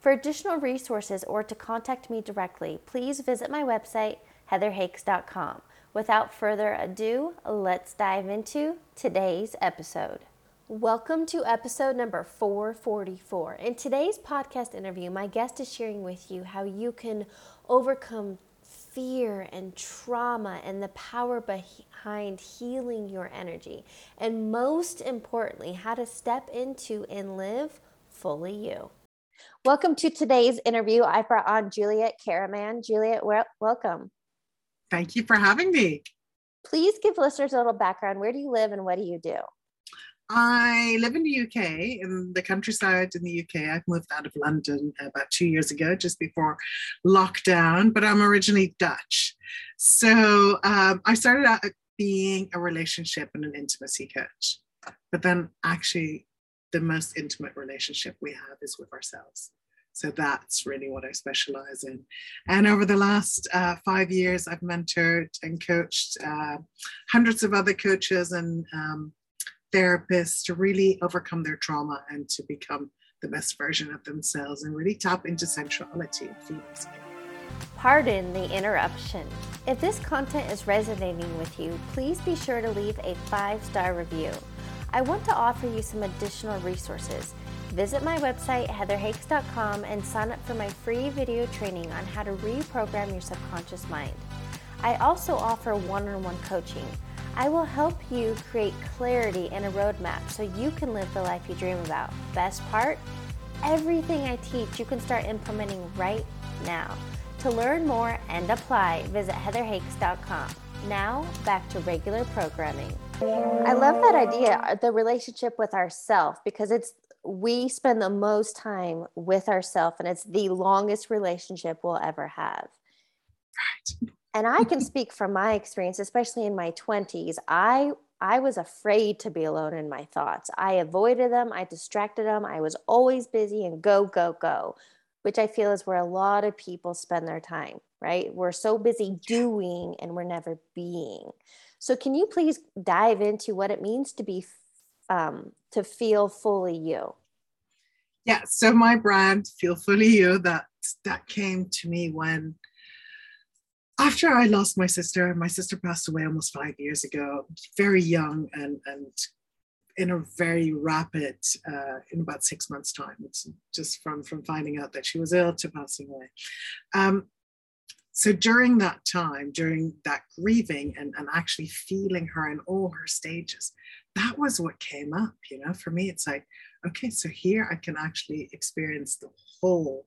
For additional resources or to contact me directly, please visit my website, heatherhakes.com. Without further ado, let's dive into today's episode. Welcome to episode number 444. In today's podcast interview, my guest is sharing with you how you can overcome fear and trauma and the power behind healing your energy. And most importantly, how to step into and live fully you. Welcome to today's interview. I brought on Juliet Karreman. Juliet, welcome. Thank you for having me. Please give listeners a little background. Where do you live and what do you do? I live in the UK, in the countryside in the UK. I've moved out of London about two years ago, just before lockdown, but I'm originally Dutch. So um, I started out being a relationship and an intimacy coach. But then actually the most intimate relationship we have is with ourselves. So that's really what I specialize in. And over the last uh, five years, I've mentored and coached uh, hundreds of other coaches and um, therapists to really overcome their trauma and to become the best version of themselves and really tap into sensuality and feelings. Pardon the interruption. If this content is resonating with you, please be sure to leave a five star review. I want to offer you some additional resources. Visit my website, heatherhakes.com, and sign up for my free video training on how to reprogram your subconscious mind. I also offer one on one coaching. I will help you create clarity and a roadmap so you can live the life you dream about. Best part? Everything I teach you can start implementing right now. To learn more and apply, visit heatherhakes.com. Now, back to regular programming. I love that idea, uh, the relationship with ourself, because it's we spend the most time with ourselves and it's the longest relationship we'll ever have. Right. And I can speak from my experience, especially in my 20s. I I was afraid to be alone in my thoughts. I avoided them, I distracted them. I was always busy and go go go, which I feel is where a lot of people spend their time, right? We're so busy doing and we're never being. So, can you please dive into what it means to be, um, to feel fully you? Yeah. So my brand, Feel Fully You, that that came to me when after I lost my sister. My sister passed away almost five years ago, very young and and in a very rapid, uh, in about six months' time. It's just from from finding out that she was ill to passing away. Um, so during that time, during that grieving and, and actually feeling her in all her stages, that was what came up. You know, for me, it's like, okay, so here I can actually experience the whole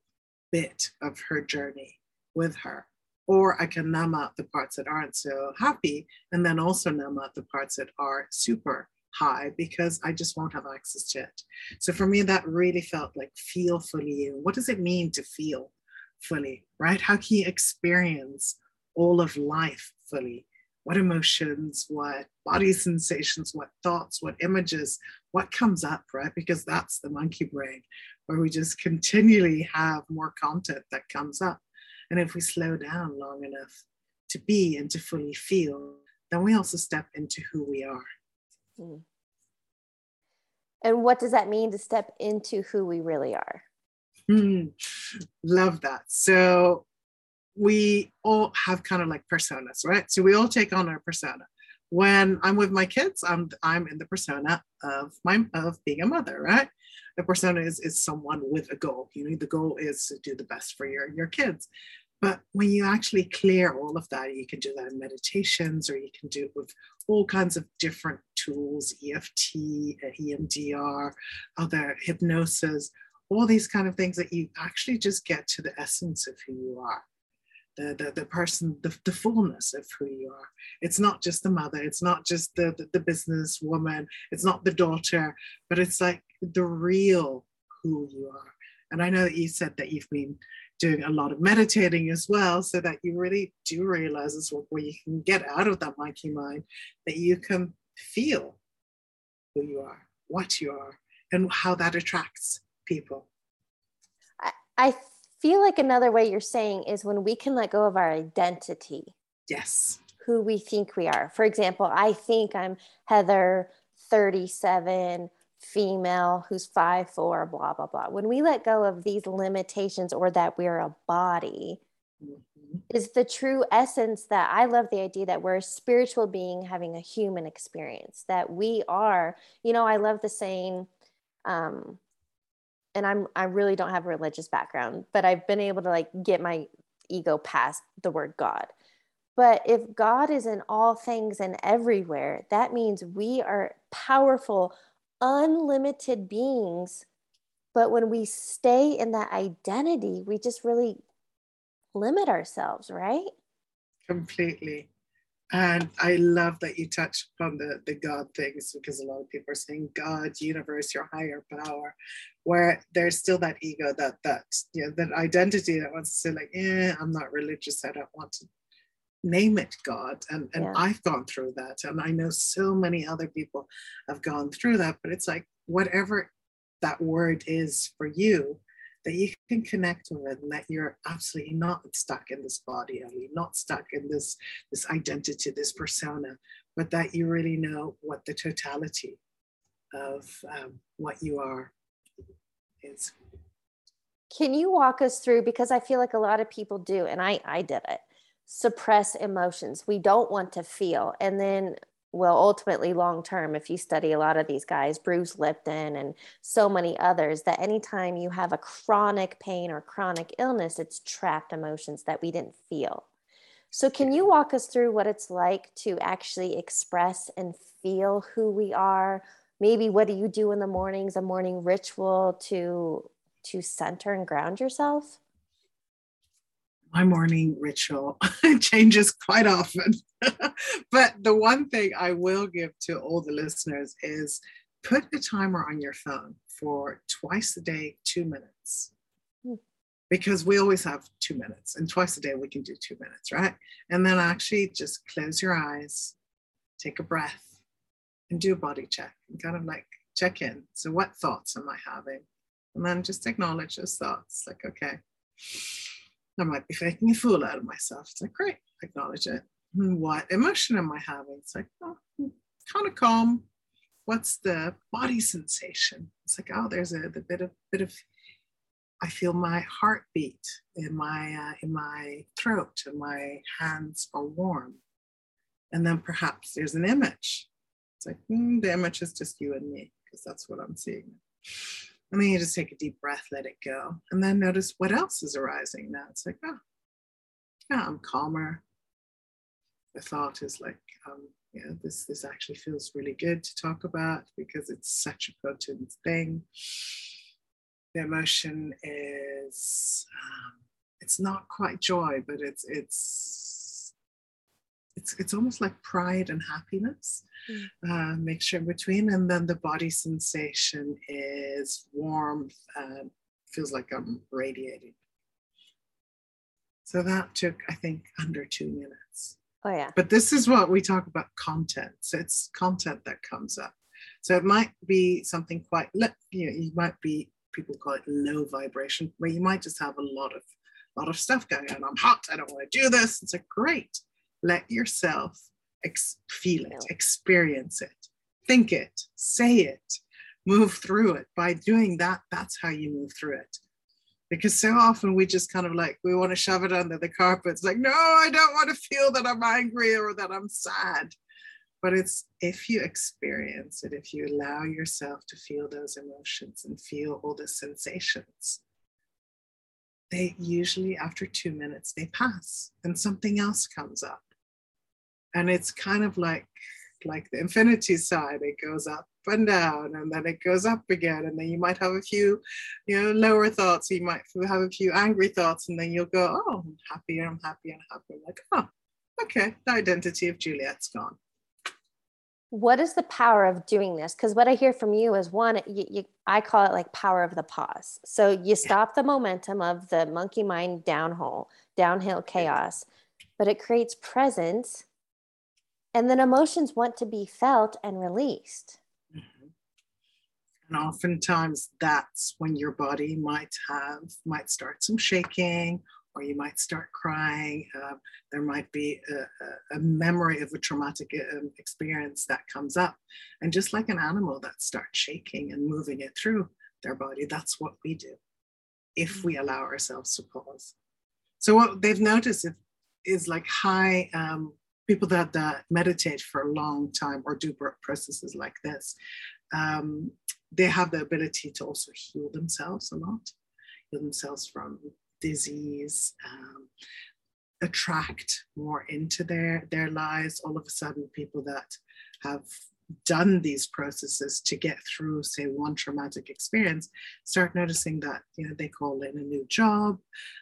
bit of her journey with her. Or I can numb out the parts that aren't so happy and then also numb out the parts that are super high because I just won't have access to it. So for me, that really felt like feel fully you. What does it mean to feel fully, right? How can you experience all of life fully? What emotions, what body sensations, what thoughts, what images, what comes up, right? Because that's the monkey brain, where we just continually have more content that comes up. And if we slow down long enough to be and to fully feel, then we also step into who we are. Hmm. And what does that mean to step into who we really are? Mm, love that. So we all have kind of like personas, right? So we all take on our persona. When I'm with my kids, I'm I'm in the persona of my of being a mother, right? The persona is is someone with a goal. You know, the goal is to do the best for your your kids. But when you actually clear all of that, you can do that in meditations or you can do it with all kinds of different tools, EFT, EMDR, other hypnosis all these kind of things that you actually just get to the essence of who you are. The, the, the person the, the fullness of who you are. It's not just the mother. It's not just the, the, the business woman. It's not the daughter but it's like the real who you are. And I know that you said that you've been doing a lot of meditating as well, so that you really do realize as well where you can get out of that monkey mind, that you can feel who you are, what you are, and how that attracts people. I, I feel like another way you're saying is when we can let go of our identity. Yes. Who we think we are. For example, I think I'm Heather, 37, female, who's five four, blah, blah, blah. When we let go of these limitations or that we're a body, mm-hmm. is the true essence that I love the idea that we're a spiritual being having a human experience, that we are, you know, I love the saying, um, and I'm I really don't have a religious background, but I've been able to like get my ego past the word God. But if God is in all things and everywhere, that means we are powerful, unlimited beings. But when we stay in that identity, we just really limit ourselves, right? Completely. And I love that you touched upon the, the God things because a lot of people are saying God, universe, your higher power, where there's still that ego, that that you know, that identity that wants to say like, yeah, I'm not religious, I don't want to name it God. And and yeah. I've gone through that. And I know so many other people have gone through that, but it's like whatever that word is for you, that you can connect with and that you're absolutely not stuck in this body and you're not stuck in this this identity this persona but that you really know what the totality of um, what you are is. Can you walk us through because i feel like a lot of people do and i i did it suppress emotions. We don't want to feel. And then well, ultimately, long term, if you study a lot of these guys, Bruce Lipton and so many others, that anytime you have a chronic pain or chronic illness, it's trapped emotions that we didn't feel. So, can you walk us through what it's like to actually express and feel who we are? Maybe what do you do in the mornings, a morning ritual to to center and ground yourself? My morning ritual changes quite often. but the one thing I will give to all the listeners is put a timer on your phone for twice a day, two minutes. Hmm. Because we always have two minutes, and twice a day we can do two minutes, right? And then actually just close your eyes, take a breath, and do a body check and kind of like check in. So, what thoughts am I having? And then just acknowledge those thoughts like, okay, I might be faking a fool out of myself. It's like, great, acknowledge it. Hmm, what emotion am I having? It's like, oh, hmm, kind of calm. What's the body sensation? It's like, oh, there's a the bit of bit of. I feel my heartbeat in my uh, in my throat, and my hands are warm. And then perhaps there's an image. It's like mm, the image is just you and me because that's what I'm seeing. And then you just take a deep breath, let it go. And then notice what else is arising now. It's like, oh, yeah, I'm calmer. The thought is like, um, yeah, this this actually feels really good to talk about because it's such a potent thing. The emotion is um, it's not quite joy, but it's it's it's it's almost like pride and happiness mm. uh, mixture in between. And then the body sensation is warmth and feels like i'm radiating. So that took i think under two minutes. Oh yeah. But this is what we talk about content. So it's content that comes up. So it might be something quite you know you might be people call it low vibration where you might just have a lot of lot of stuff going on. I'm hot i don't want to do this. It's like great let yourself ex- feel it, experience it, think it, say it, move through it. By doing that, that's how you move through it. Because so often we just kind of like, we want to shove it under the carpet. It's like, no, I don't want to feel that I'm angry or that I'm sad. But it's if you experience it, if you allow yourself to feel those emotions and feel all the sensations, they usually after two minutes they pass and something else comes up and it's kind of like like the infinity side. It goes up and down and then it goes up again and then you might have a few you know lower thoughts. You might have a few angry thoughts and then you'll go oh i'm happy i'm happy and happy I'm like oh okay the identity of juliet's gone. What is the power of doing this? Because what i hear from you is one you, you, i call it like power of the pause. So you stop the momentum of the monkey mind downhole downhill chaos but it creates presence and then emotions want to be felt and released mm-hmm. and oftentimes that's when your body might have might start some shaking or you might start crying. Uh, there might be a, a, memory of a traumatic um, experience that comes up. And just like an animal that starts shaking and moving it through their body, that's what we do if we allow ourselves to pause. So, what they've noticed is, is like high um, people that, that meditate for a long time or do processes like this, um, they have the ability to also heal themselves a lot, heal themselves from disease, um, attract more into their, their lives. All of a sudden, people that have done these processes to get through, say, one traumatic experience, start noticing that you know they call in a new job,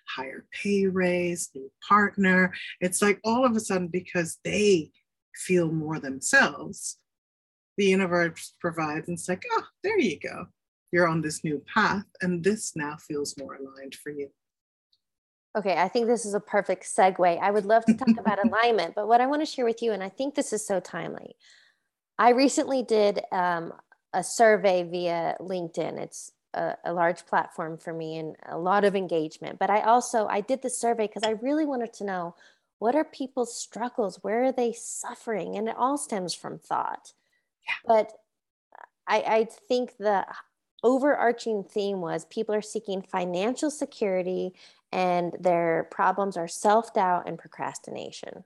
higher pay raise, new partner. It's like all of a sudden because they feel more themselves, the universe provides and it's like, oh, there you go. You're on this new path, and this now feels more aligned for you. Okay, I think this is a perfect segue. I would love to talk about alignment, but what I want to share with you, and I think this is so timely. I recently did um, a survey via LinkedIn. It's a, a, large platform for me and a lot of engagement. But I also I did the survey because I really wanted to know what are people's struggles, where are they suffering, and it all stems from thought. Yeah. But I, I think the overarching theme was people are seeking financial security and their problems are self doubt and procrastination.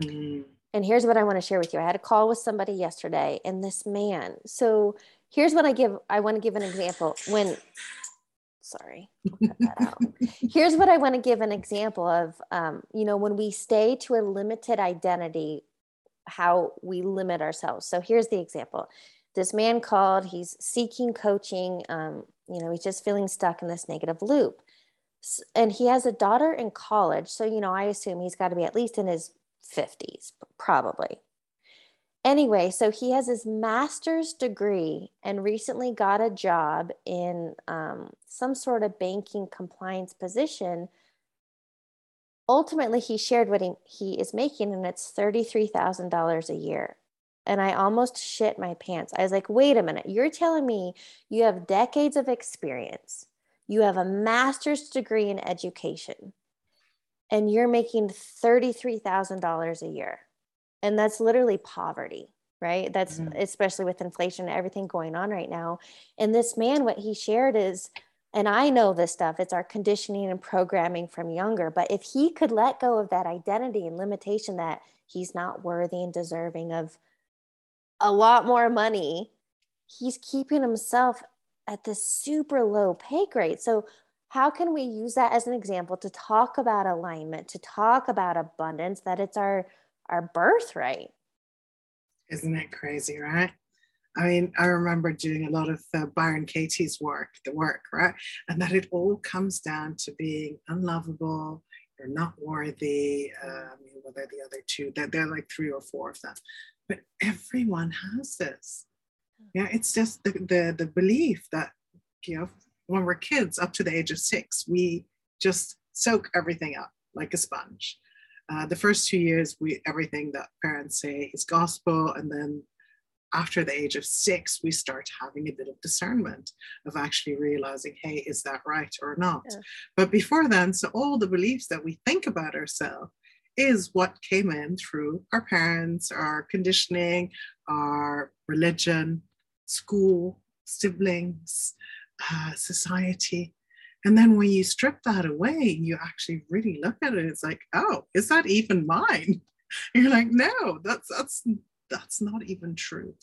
Mm-hmm. And here's what I want to share with you. I had a call with somebody yesterday, and this man. So here's what I give. I want to give an example. When, sorry, here's what I want to give an example of. Um, you know, when we stay to a limited identity, how we limit ourselves. So here's the example. This man called. He's seeking coaching. Um, you know, he's just feeling stuck in this negative loop and he has a daughter in college. So, you know, I assume he's got to be at least in his 50s, probably. Anyway, so he has his master's degree and recently got a job in um, some sort of banking compliance position. Ultimately, he shared what he, he is making, and it's $33,000 a year. And I almost shit my pants. I was like, wait a minute, you're telling me you have decades of experience you have a master's degree in education and you're making $33,000 a year. And that's literally poverty, right? That's mm-hmm. especially with inflation and everything going on right now. And this man, what he shared is, and I know this stuff, it's our conditioning and programming from younger. But if he could let go of that identity and limitation that he's not worthy and deserving of a lot more money, he's keeping himself at this super low pay grade. So, how can we use that as an example to talk about alignment, to talk about abundance, that it's our our birthright? Isn't it crazy, right? I mean, I remember doing a lot of uh, Byron Katie's work, the work, right? And that it all comes down to being unlovable, you're not worthy. Um, whether the other two, that they're like three or four of them. But everyone has this yeah it's just the, the the belief that you know when we're kids up to the age of six we just soak everything up like a sponge uh, the first two years we everything that parents say is gospel and then after the age of six we start having a bit of discernment of actually realizing hey is that right or not yeah. but before then so all the beliefs that we think about ourselves is what came in through our parents our conditioning our religion school, siblings, uh, society. And then when you strip that away, you actually really look at it. It's like, oh, is that even mine? And you're like, no, that's that's that's not even true.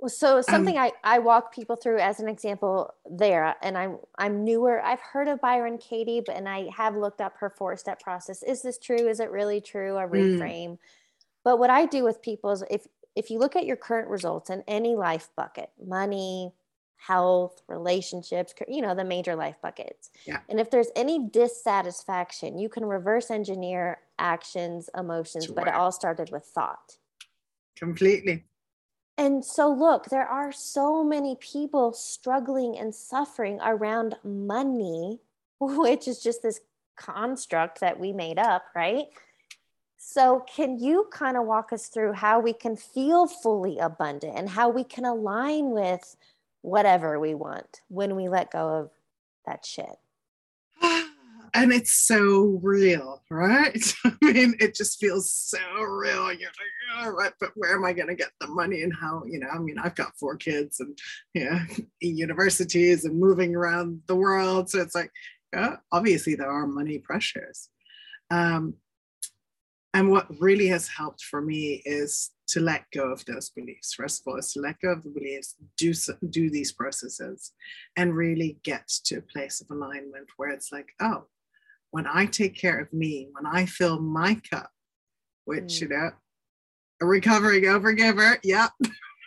Well, so um, something um, I, I walk people through as an example there, and I'm I'm newer. I've heard of Byron Katie, but and I have looked up her four step process. Is this true? Is it really true? A mm. reframe. Mm. But what I do with people is if if you look at your current results in any life bucket, money, health, relationships, you know, the major life buckets. Yeah. And if there's any dissatisfaction, you can reverse engineer actions, emotions, but it all started with thought. completely. And so, look, there are so many people struggling and suffering around money, which is just this construct that we made up, right? So, can you kind of walk us through how we can feel fully abundant and how we can align with whatever we want when we let go of that shit? And it's so real, right? I mean, it just feels so real. You're like, all right, but where am I going to get the money and how? You know, I mean, I've got four kids and, yeah, universities and moving around the world. So it's like, yeah, obviously, there are money pressures. Um, and what really has helped for me is to let go of those beliefs. First of all, is to let go of the beliefs, do do these processes, and really get to a place of alignment where it's like, oh, when I take care of me, when I fill my cup, which mm. you know, a recovering overgiver, yeah.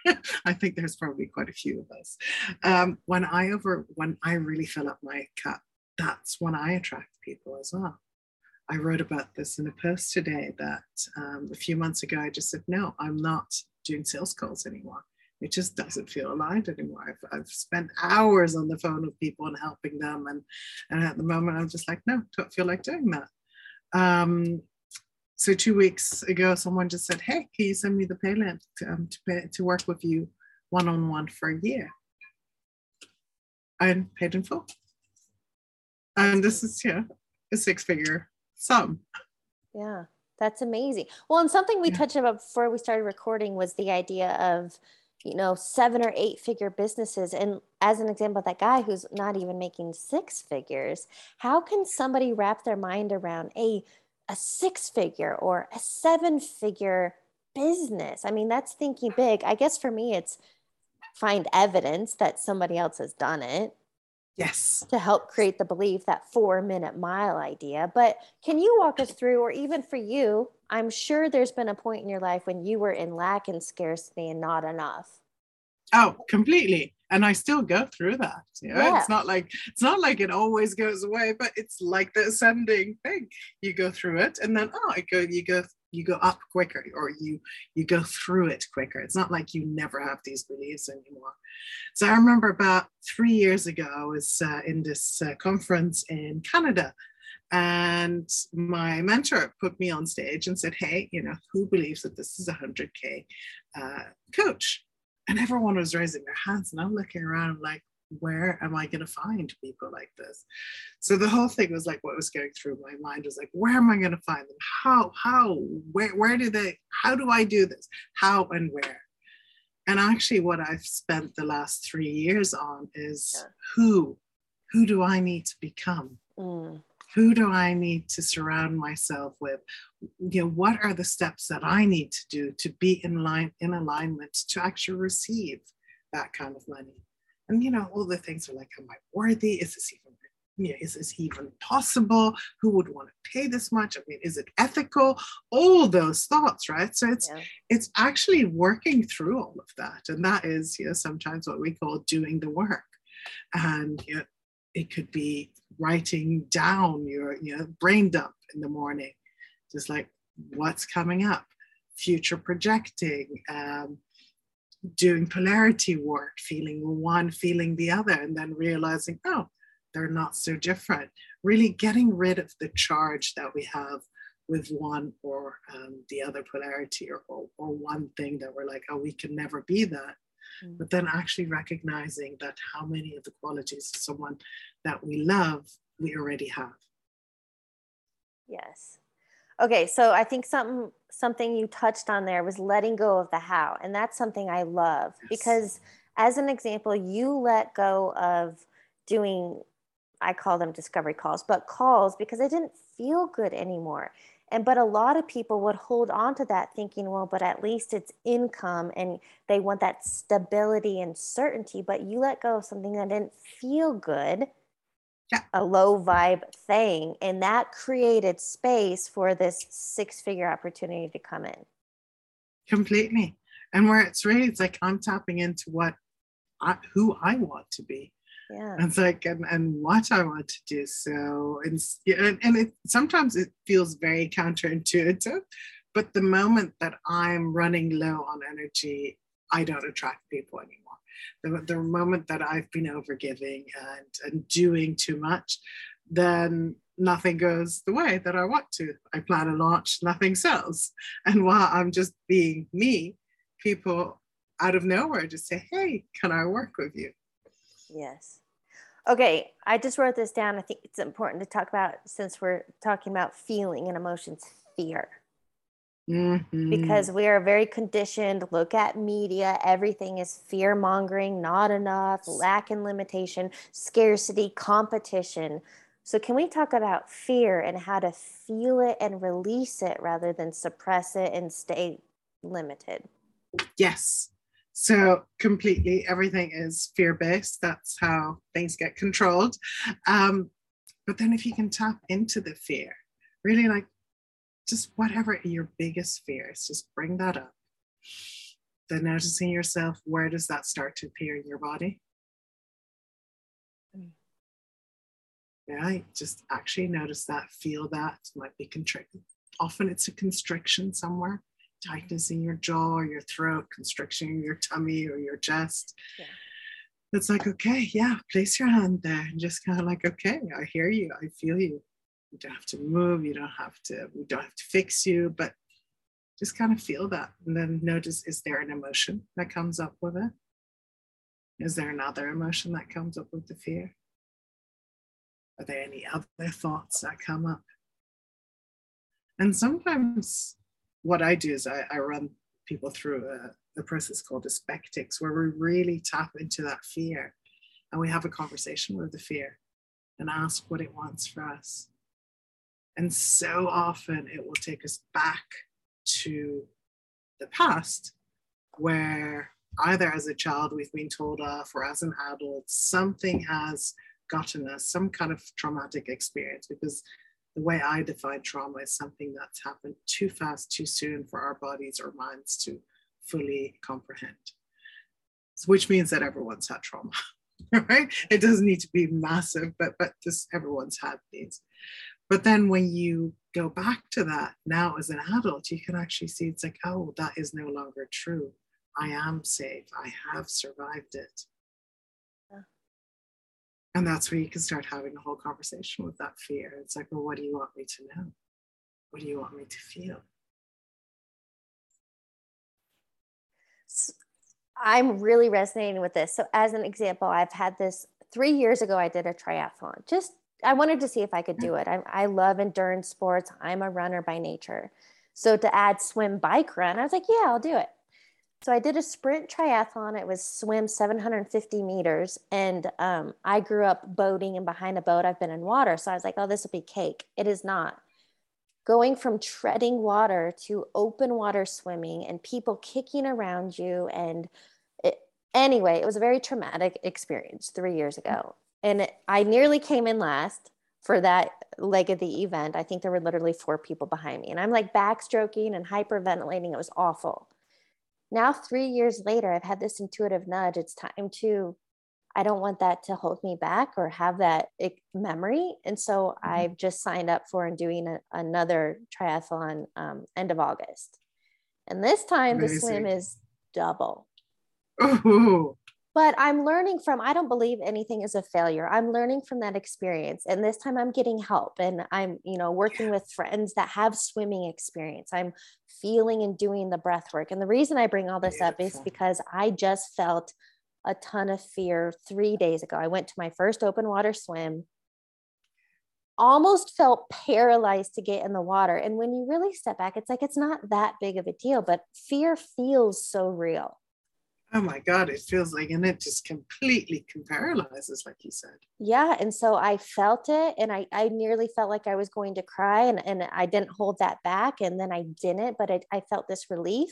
I think there's probably quite a few of us. Um, when I over when I really fill up my cup, that's when I attract people as well. I wrote about this in a post today that um, a few months ago I just said, no, I'm not doing sales calls anymore. It just doesn't feel aligned anymore. I've, I've spent hours on the phone with people and helping them. And, and at the moment, I'm just like, no, don't feel like doing that. Um, so two weeks ago, someone just said, hey, can you send me the pay to, um, to, pay, to work with you one-on-one for a year? And paid in full. And this is, yeah, a six figure some. Yeah, that's amazing. Well, and something we yeah. touched about before we started recording was the idea of, you know, seven or eight figure businesses. And as an example, that guy who's not even making six figures, how can somebody wrap their mind around a a six figure or a seven figure business? I mean, that's thinking big. I guess for me, it's find evidence that somebody else has done it Yes. To help create the belief, that four minute mile idea. But can you walk us through, or even for you, I'm sure there's been a point in your life when you were in lack and scarcity and not enough. Oh, completely. And I still go through that. You know? Yeah. It's not like it's not like it always goes away, but it's like the ascending thing. You go through it and then oh, I go, you go you go up quicker or you you go through it quicker. It's not like you never have these beliefs anymore. So i remember about three years ago i was uh, in this uh, conference in canada and my mentor put me on stage and said hey you know who believes that this is a 100k uh, coach? And everyone was raising their hands and i'm looking around like where am I going to find people like this? So the whole thing was like what was going through my mind was like, where am I going to find them? How, how, where, where do they, how do I do this? How and where? And actually, what I've spent the last three years on is yeah. who, who do I need to become? Mm. Who do I need to surround myself with? You know, what are the steps that I need to do to be in line, in alignment to actually receive that kind of money? And you know all the things are like am i worthy? Is this even you know, is this even possible? Who would want to pay this much? I mean is it ethical? All those thoughts right? So it's yeah. it's actually working through all of that. And that is you know sometimes what we call doing the work. And you know, it could be writing down your you know brain dump in the morning. Just like what's coming up? Future projecting um, doing polarity work, feeling one, feeling the other, and then realizing, oh, they're not so different. Really getting rid of the charge that we have with one or um, the other polarity or, or, or, one thing that we're like, oh, we can never be that. Mm. But then actually recognizing that how many of the qualities of someone that we love, we already have. Yes. Okay, so I think something something you touched on there was letting go of the how, and that's something I love yes. because as an example, you let go of doing I call them discovery calls, but calls because I didn't feel good anymore. And but a lot of people would hold on to that thinking, well, but at least it's income and they want that stability and certainty, but you let go of something that didn't feel good yeah. a low vibe thing. And that created space for this six figure opportunity to come in. Completely. And where it's really, it's like I'm tapping into what I, who I want to be. Yeah. And it's like, and, and what I want to do. So, and, and, and it, sometimes it feels very counterintuitive, But the moment that I'm running low on energy, I don't attract people anymore. The, the moment that I've been overgiving and, and doing too much, then nothing goes the way that I want to. I plan a launch, nothing sells. And while I'm just being me, people out of nowhere just say, Hey, can I work with you? Yes. Okay, I just wrote this down. I think it's important to talk about since we're talking about feeling and emotions, fear. Mm-hmm. Because we are very conditioned. Look at media, everything is fear mongering, not enough, lack and limitation, scarcity, competition. So, can we talk about fear and how to feel it and release it rather than suppress it and stay limited? Yes. So, completely everything is fear based. That's how things get controlled. Um, but then, if you can tap into the fear, really like just whatever your biggest fear is, just bring that up. Then, noticing yourself, where does that start to appear in your body? Mm. Right? Just actually notice that, feel that. Might be constricted. Often it's a constriction somewhere tightness in your jaw or your throat, constriction in your tummy or your chest. Yeah. It's like, okay, yeah, place your hand there and just kind of like, okay, I hear you, I feel you. You don't have to move, you don't have to, we don't have to fix you, but just kind of feel that. And then notice is there an emotion that comes up with it? Is there another emotion that comes up with the fear? Are there any other thoughts that come up? And sometimes what I do is I, I run people through a, a process called dyspectics, where we really tap into that fear and we have a conversation with the fear and ask what it wants for us. And so often it will take us back to the past where either as a child we've been told off or as an adult, something has gotten us some kind of traumatic experience because the way I define trauma is something that's happened too fast, too soon for our bodies or minds to fully comprehend. Which means that everyone's had trauma, right? It doesn't need to be massive, but but just everyone's had these. But then when you go back to that now as an adult, you can actually see it's like, oh, that is no longer true. I am safe. I have survived it. And that's where you can start having a whole conversation with that fear. It's like, well, what do you want me to know? What do you want me to feel? I'm really resonating with this. So, as an example, I've had this three years ago, I did a triathlon. Just, I wanted to see if I could do it. I, I love endurance sports. I'm a runner by nature. So, to add swim, bike, run, I was like, yeah, I'll do it. So I did a sprint triathlon. It was swim 750 meters. And um, I grew up boating and behind a boat, I've been in water. So I was like, oh, this will be cake. It is not. Going from treading water to open water swimming and people kicking around you. And it, anyway, it was a very traumatic experience three years ago. And I nearly came in last for that leg of the event. I think there were literally four people behind me. And I'm like backstroking and hyperventilating. It was awful now three years later i've had this intuitive nudge it's time to i don't want that to hold me back or have that memory and so mm-hmm. i've just signed up for and doing a, another triathlon um, end of august and this time Amazing. the swim is double Ooh but I'm learning from, I don't believe anything is a failure. I'm learning from that experience. And this time I'm getting help and I'm, you know, working with friends that have swimming experience. I'm feeling and doing the breath work. And the reason I bring all this up is because I just felt a ton of fear three days ago. I went to my first open water swim, almost felt paralyzed to get in the water. And when you really step back, it's like it's not that big of a deal, but fear feels so real oh my god it feels like and it just completely paralyzes like you said. Yeah and so i felt it and i, I nearly felt like i was going to cry and, and i didn't hold that back and then i didn't but I, I felt this relief.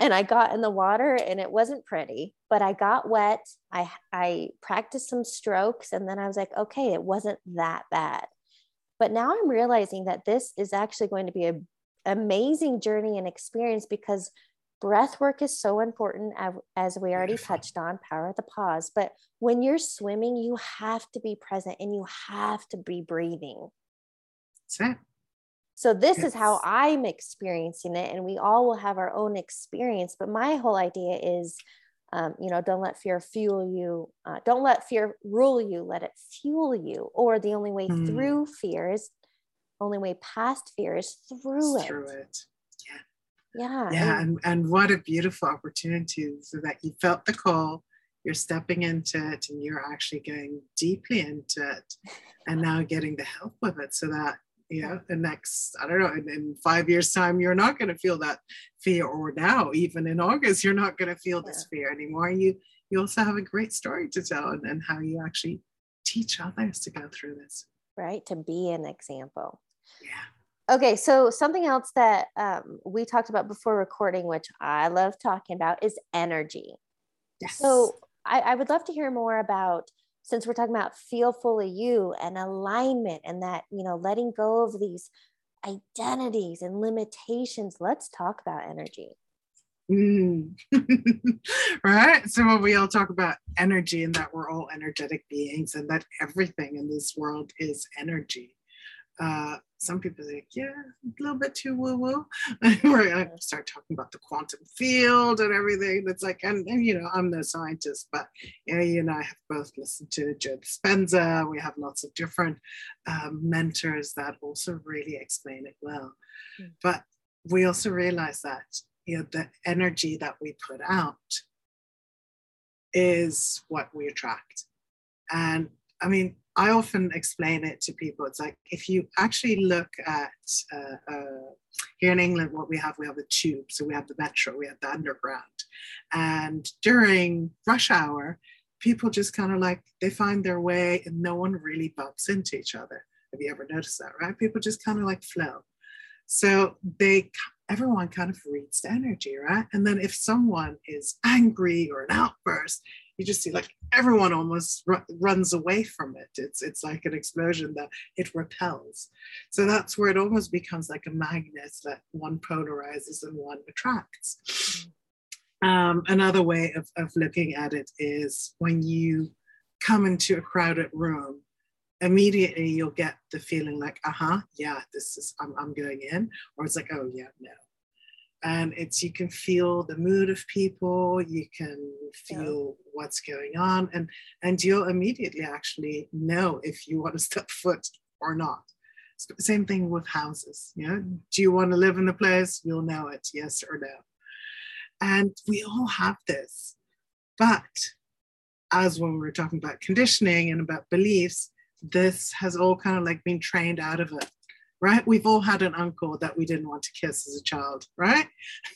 And i got in the water and it wasn't pretty but i got wet i i practiced some strokes and then i was like okay it wasn't that bad. But now i'm realizing that this is actually going to be a amazing journey and experience because breath work is so important as we already touched on power of the pause but when you're swimming you have to be present and you have to be breathing that's it So this yes. is how I'm experiencing it, and we all will have our own experience. But my whole idea is, um, you know, don't let fear fuel you. Uh, don't let fear rule you. Let it fuel you. Or the only way mm. through fear is, only way past fear is through it. Through it. Yeah. Yeah. And, and what a beautiful opportunity so that you felt the call, you're stepping into it, and you're actually going deeply into it, and now getting the help with it, so that you know the next i don't know in, in five years time you're not going to feel that fear or now even in august you're not going to feel this yeah. fear anymore you you also have a great story to tell and, and how you actually teach others to go through this right to be an example yeah okay so something else that um, we talked about before recording which i love talking about is energy yes. so I, I would love to hear more about since we're talking about feel fully you and alignment and that, you know, letting go of these identities and limitations, let's talk about energy. Mm. right. So when we all talk about energy and that we're all energetic beings and that everything in this world is energy, uh, some people think, yeah, a little bit too woo woo. Where I start talking about the quantum field and everything. That's like, and, and, you know, I'm no scientist, but you know, you and I have both listened to Joe Dispenza. We have lots of different um, mentors that also really explain it well. Mm. But we also realize that you know the energy that we put out is what we attract, and I mean I often explain it to people. It's like if you actually look at uh, uh, here in England, what we have, we have the tube, so we have the metro, we have the underground, and during rush hour, people just kind of like they find their way, and no one really bumps into each other. Have you ever noticed that? Right? People just kind of like flow. So they everyone kind of reads the energy, right? And then if someone is angry or an outburst, you just see like everyone almost r- runs away from it. It's it's like an explosion that it repels. So that's where it almost becomes like a magnet that one polarizes and one attracts. Um, another way of, of looking at it is when you come into a crowded room, immediately you'll get the feeling like, uh-huh, yeah, this is I'm, I'm going in, or it's like, oh yeah, no, and it's you can feel the mood of people you can feel yeah. what's going on and and you'll immediately actually know if you want to step foot or not. Same thing with houses you know? Do you want to live in the place? You'll know it yes or no. And we all have this but as when we were talking about conditioning and about beliefs this has all kind of like been trained out of it right? We've all had an uncle that we didn't want to kiss as a child, right?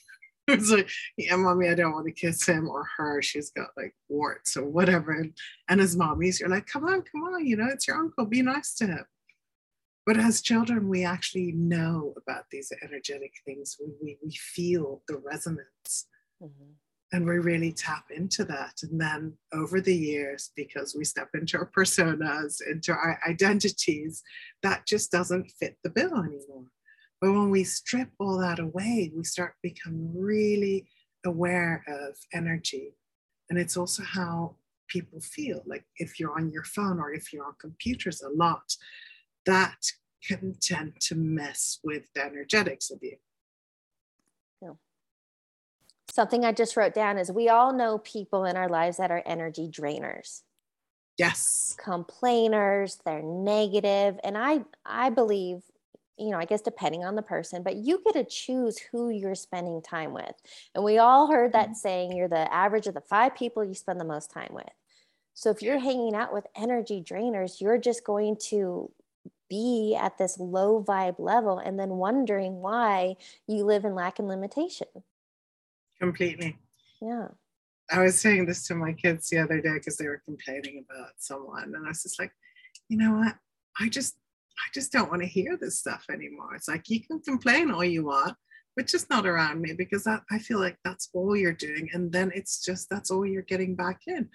it's like, yeah, mommy, I don't want to kiss him or her. She's got like warts or whatever. And, and as mommies, you're like, come on, come on, you know, it's your uncle, be nice to him. But as children, we actually know about these energetic things. We, we, we feel the resonance. Mm-hmm and we really tap into that. And then over the years because we step into our personas into our identities that just doesn't fit the bill anymore. But when we strip all that away we start become really aware of energy. And it's also how people feel. Like if you're on your phone or if you're on computers a lot that can tend to mess with the energetics of you Something I just wrote down is we all know people in our lives that are energy drainers. Yes. Complainers, they're negative, and I I believe you know, I guess depending on the person, but you get to choose who you're spending time with. And we all heard that mm-hmm. saying you're the average of the five people you spend the most time with. So if you're hanging out with energy drainers, you're just going to be at this low vibe level and then wondering why you live in lack and limitation. Completely. Yeah. I was saying this to my kids the other day because they were complaining about someone, and I was just like, you know what? I just, I just don't want to hear this stuff anymore. It's like you can complain all you want, but just not around me because that, I feel like that's all you're doing, and then it's just that's all you're getting back in.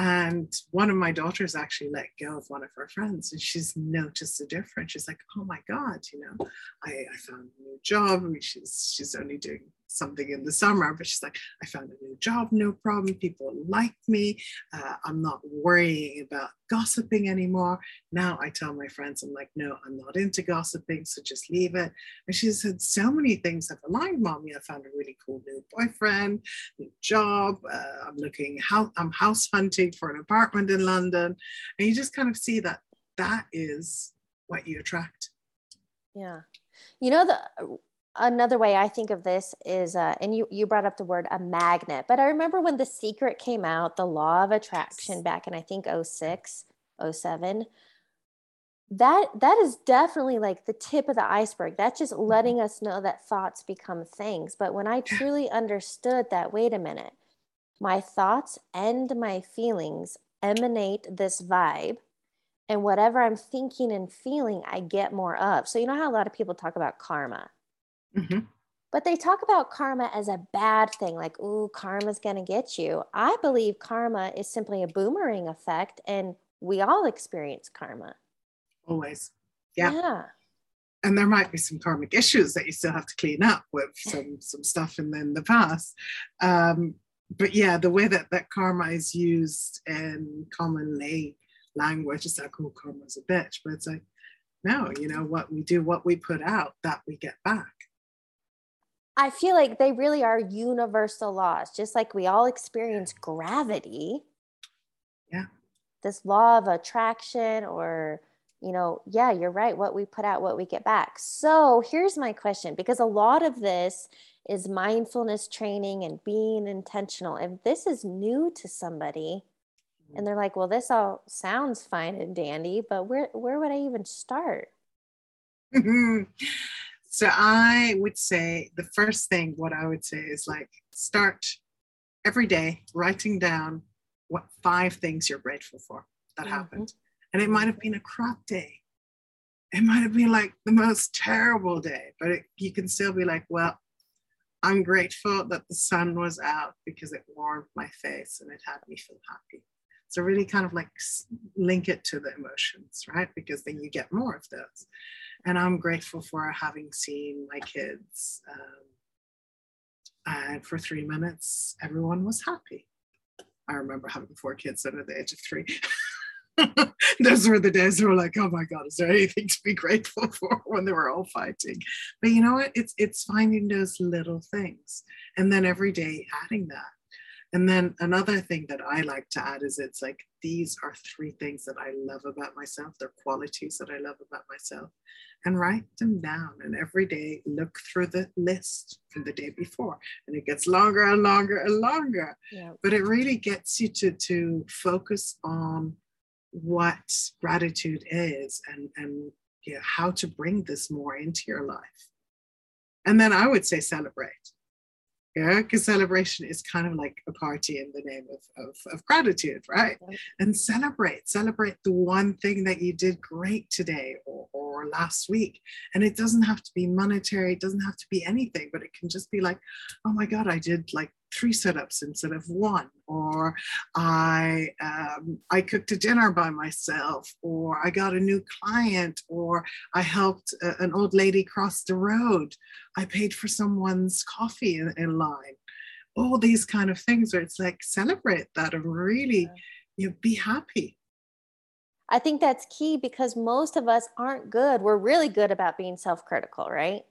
And one of my daughters actually let go of one of her friends, and she's noticed the difference. She's like, "Oh my God, you know, I, I found a new job. I mean, she's she's only doing something in the summer, but she's like, I found a new job, no problem. People like me. Uh, I'm not worrying about gossiping anymore. Now I tell my friends, I'm like, no, I'm not into gossiping, so just leave it. And she said, so many things have aligned, mommy. I found a really cool new boyfriend, new job. Uh, I'm looking how I'm house hunting for an apartment in London, and you just kind of see that that is what you attract. Yeah. You know, the another way I think of this is, uh, and you you brought up the word a magnet, but I remember when The Secret came out, the law of attraction back in I think 06, 07, that that is definitely like the tip of the iceberg. That's just mm-hmm. letting us know that thoughts become things. But when I truly understood that, wait a minute, my thoughts and my feelings emanate this vibe and whatever I'm thinking and feeling, I get more of. So, you know how a lot of people talk about karma? Mm-hmm. But they talk about karma as a bad thing, like, ooh, karma's going to get you. I believe karma is simply a boomerang effect, and we all experience karma. Always. Yeah. Yeah. And there might be some karmic issues that you still have to clean up with some some stuff in the, in the past. Um, but yeah, the way that, that karma is used in common lay language, it's like, oh, karma's a bitch. But it's like, no, you know, what we do, what we put out, that we get back. I feel like they really are universal laws, just like we all experience gravity. Yeah. This law of attraction, or, you know, yeah, you're right. What we put out, what we get back. So here's my question because a lot of this is mindfulness training and being intentional. If this is new to somebody, and they're like, well, this all sounds fine and dandy, but where, where would I even start? Hmm. So I would say the first thing, what I would say is like start every day writing down what five things you're grateful for that mm-hmm. happened. And it might have been a crap day. It might have been like the most terrible day, but it, you can still be like, well, I'm grateful that the sun was out because it warmed my face and it had me feel happy. So really kind of like link it to the emotions, right? Because then you get more of those and I'm grateful for having seen my kids. Um, and for three minutes, everyone was happy. I remember having four kids under the age of three. Those were the days where like, oh my God, is there anything to be grateful for when they were all fighting? But you know what? It's it's finding those little things and then every day adding that. And then another thing that I like to add is it's like these are three things that I love about myself. They're qualities that I love about myself. And write them down. And every day look through the list from the day before. And it gets longer and longer and longer. Yeah. But it really gets you to, to focus on what gratitude is and, and you know, how to bring this more into your life. And then I would say celebrate yeah because celebration is kind of like a party in the name of, of, of gratitude right? And celebrate celebrate the one thing that you did great today or, or last week. And it doesn't have to be monetary it doesn't have to be anything but it can just be like oh my god i did like three setups instead of one or i um, i cooked a dinner by myself or i got a new client or i helped a, an old lady cross the road i paid for someone's coffee in, in line all these kind of things where it's like celebrate that and really yeah. you know, be happy I think that's key because most of us aren't good. We're really good about being self critical, right?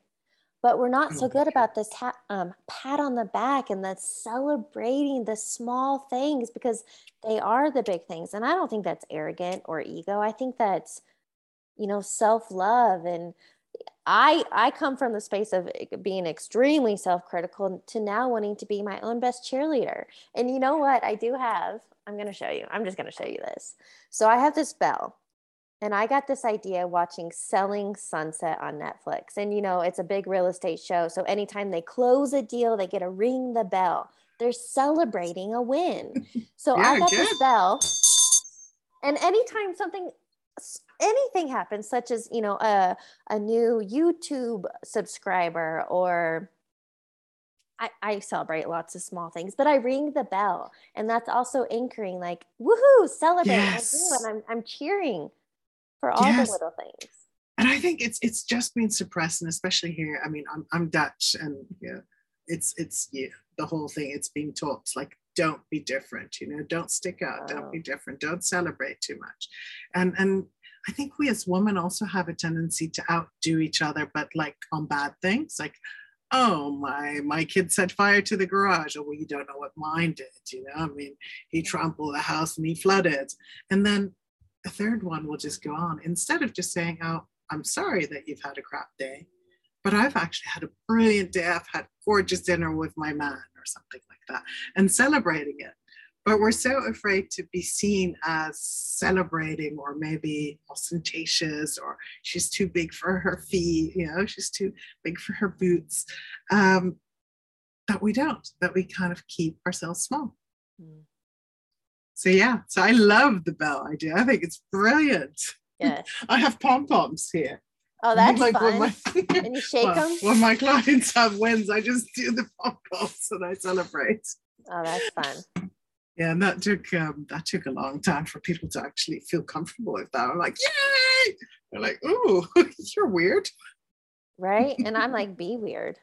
But we're not so good about this ta- um, pat on the back and the celebrating the small things because they are the big things and i don't think that's arrogant or ego. I think that's you know self-love and i i come from the space of being extremely self-critical to now wanting to be my own best cheerleader. And you know what? I do have i'm going to show you i'm just going to show you this. So i have this bell and I got this idea watching Selling Sunset on Netflix. And, you know, it's a big real estate show. So anytime they close a deal, they get to ring the bell. They're celebrating a win. So yeah, I got good. this bell. And anytime something, anything happens, such as, you know, a, a new YouTube subscriber or I, I celebrate lots of small things, but I ring the bell. And that's also anchoring like, woohoo, celebrate. Yes. And I'm, I'm cheering for all yes. the little things. And I think it's it's just been suppressed, and especially here. I mean, I'm I'm Dutch, and yeah, it's it's you the whole thing it's being taught like don't be different you know don't stick out don't be different don't celebrate too much and and i think we as women also have a tendency to outdo each other but like on bad things like oh my my kid set fire to the garage oh well you don't know what mine did you know i mean he trampled the house and he flooded and then a third one will just go on instead of just saying oh i'm sorry that you've had a crap day but I've actually had a brilliant day. I've had gorgeous dinner with my man or something like that and celebrating it. But we're so afraid to be seen as celebrating or maybe ostentatious or she's too big for her feet, you know, she's too big for her boots. Um, that we don't, that we kind of keep ourselves small. Mm. So yeah, so I love the bell idea. I think it's brilliant. Yes. I have pom poms here. Oh, that's like fun. My, and you shake well, them? When my clients have wins, I just do the pom poms and I celebrate. Oh, that's fun. Yeah, and that took um, that took a long time for people to actually feel comfortable with that. I'm like, yay! They're like, ooh, you're weird. Right. And I'm like, be weird.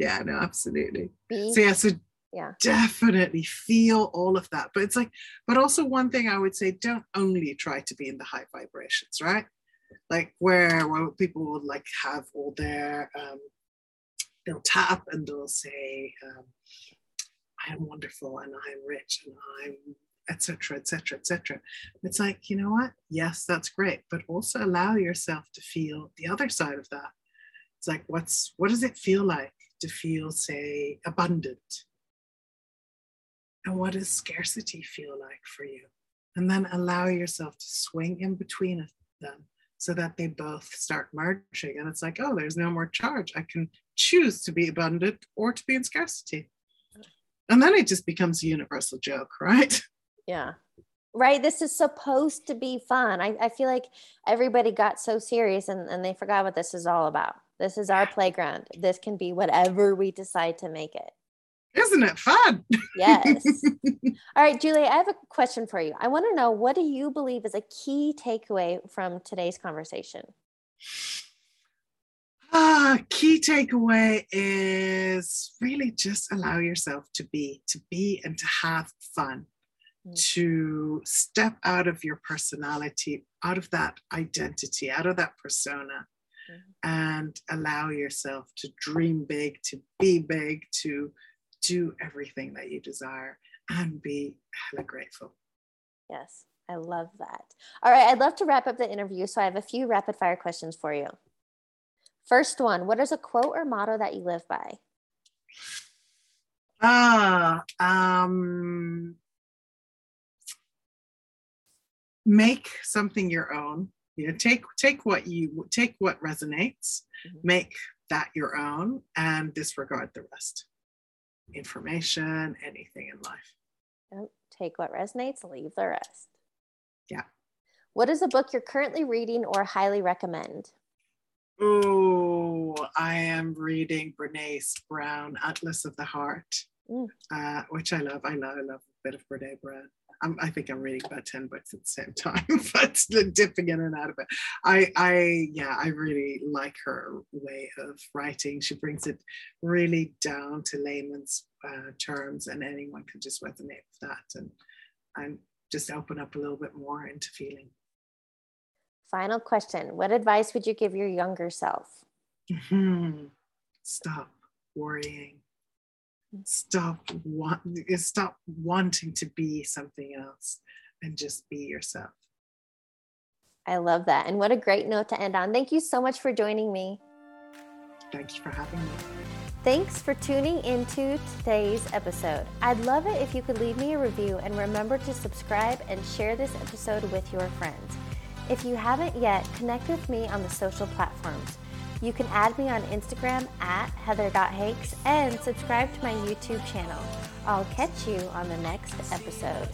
yeah, no, absolutely. Be so yeah, so yeah. Definitely feel all of that. But it's like but also one thing i would say don't only try to be in the high vibrations right? Like where where people would like have all their um, they'll tap and they'll say um, I am wonderful and I'm rich and I'm etc etc etc it's like you know what? Yes that's great. But also allow yourself to feel the other side of that. It's like what's what does it feel like to feel say abundant and what does scarcity feel like for you and then allow yourself to swing in between them so that they both start merging. And it's like, oh, there's no more charge. I can choose to be abundant or to be in scarcity. And then it just becomes a universal joke, right? Yeah. Right. This is supposed to be fun. I, I feel like everybody got so serious and, and they forgot what this is all about. This is our playground. This can be whatever we decide to make it. Isn't it fun? Yes. All right, Julie, I have a question for you. I want to know what do you believe is a key takeaway from today's conversation? Ah, key takeaway is really just allow yourself to be, to be and to have fun, mm. to step out of your personality, out of that identity, out of that persona, mm. and allow yourself to dream big, to be big, to do everything that you desire and be hella grateful. Yes, I love that. All right, I'd love to wrap up the interview. So I have a few rapid fire questions for you. First one What is a quote or motto that you live by? Ah, um, make something your own. You know, take take what you take what resonates, mm-hmm. make that your own, and disregard the rest information, anything in life. Yep. Take what resonates, leave the rest. Yeah. What is a book you're currently reading or highly recommend? Oh, I am reading Brene Brown, Atlas of the Heart, mm. uh, which I love. I love, I love a bit of Brene Brown. I'm, i think I'm reading about 10 books at the same time, but dipping in and out of it. I, I, yeah, I really like her way of writing. She brings it really down to layman's uh, terms, and anyone can just resonate with that and, and just open up a little bit more into feeling. Final question What advice would you give your younger self? Mm-hmm. Stop worrying stop want, eh, stop wanting to be something else and just be yourself i love that and what a great note to end on thank you so much for joining me thank you for having me Thanks for tuning into today's episode. I'd love it if you could leave me a review and remember to subscribe and share this episode with your friends. If you haven't yet, connect with me on the social platforms. You can add me on Instagram at heather.hakes and subscribe to my YouTube channel. I'll catch you on the next episode.